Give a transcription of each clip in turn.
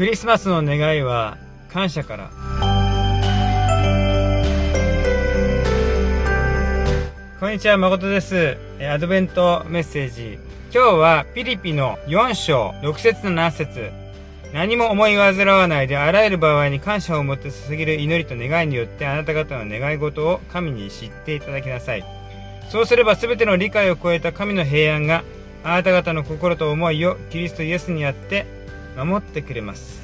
クリスマスの願いは感謝から。こんにちは誠です。アドベントメッセージ。今日はピリピの4章6節の7節。何も思い煩わないであらゆる場合に感謝を持って捧げる祈りと願いによってあなた方の願い事を神に知っていただきなさい。そうすれば全ての理解を超えた神の平安があなた方の心と思いをキリストイエスにあって守ってくれます。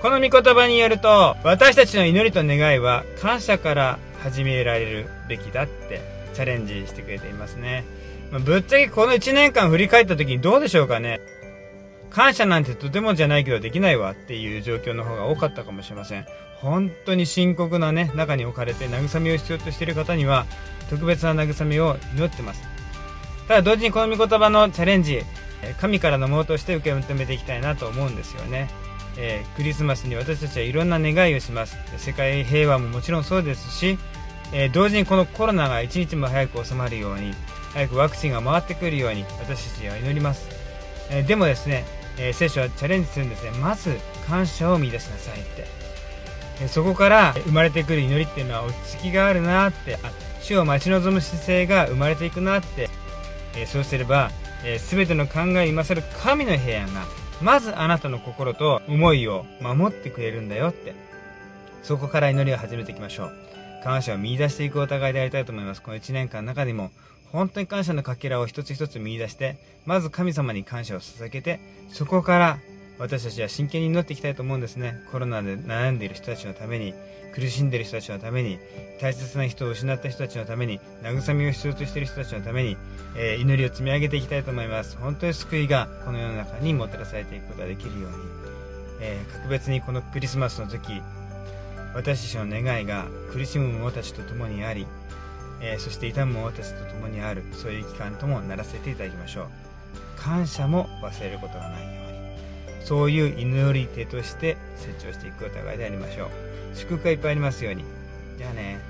この御言葉によると私たちの祈りと願いは感謝から始められるべきだってチャレンジしてくれていますね、まあ、ぶっちゃけこの1年間振り返った時にどうでしょうかね。感謝なんてとてもじゃないけどできないわっていう状況の方が多かったかもしれません。本当に深刻なね中に置かれて慰めを必要としている方には特別な慰めを祈ってます。ただ同時にこの御言葉のチャレンジ神からのものとして受け止めていきたいなと思うんですよね、えー、クリスマスに私たちはいろんな願いをします。世界平和ももちろんそうですし、えー、同時にこのコロナが一日も早く収まるように早くワクチンが回ってくるように私たちは祈ります、えー、でもですね、え聖書はチャレンジするんですね。まず感謝を見出しなさいって。えそこから生まれてくる祈りっていうのは落ち着きがあるなって主を待ち望む姿勢が生まれていくなって、えそうすれば、えー、全ての考えに勝る神の平安がまずあなたの心と思いを守ってくれるんだよって。そこから祈りを始めていきましょう。感謝を見出していくお互いでありたいと思います。この1年間の中でも本当に感謝のかけらを一つ一つ見出してまず神様に感謝を捧げてそこから私たちは真剣に祈っていきたいと思うんですね。コロナで悩んでいる人たちのために苦しんでいる人たちのために大切な人を失った人たちのために慰めを必要としている人たちのために、えー、祈りを積み上げていきたいと思います。本当に救いがこの世の中にもたらされていくことができるように、えー、格別にこのクリスマスの時私たちの願いが苦しむ者たちと共にあり、えー、そして痛む者たちと共にあるそういう期間ともならせていただきましょう。感謝も忘れることがないように。そういう祈り手として成長していくお互いでありましょう。祝福がいっぱいありますように。じゃあね。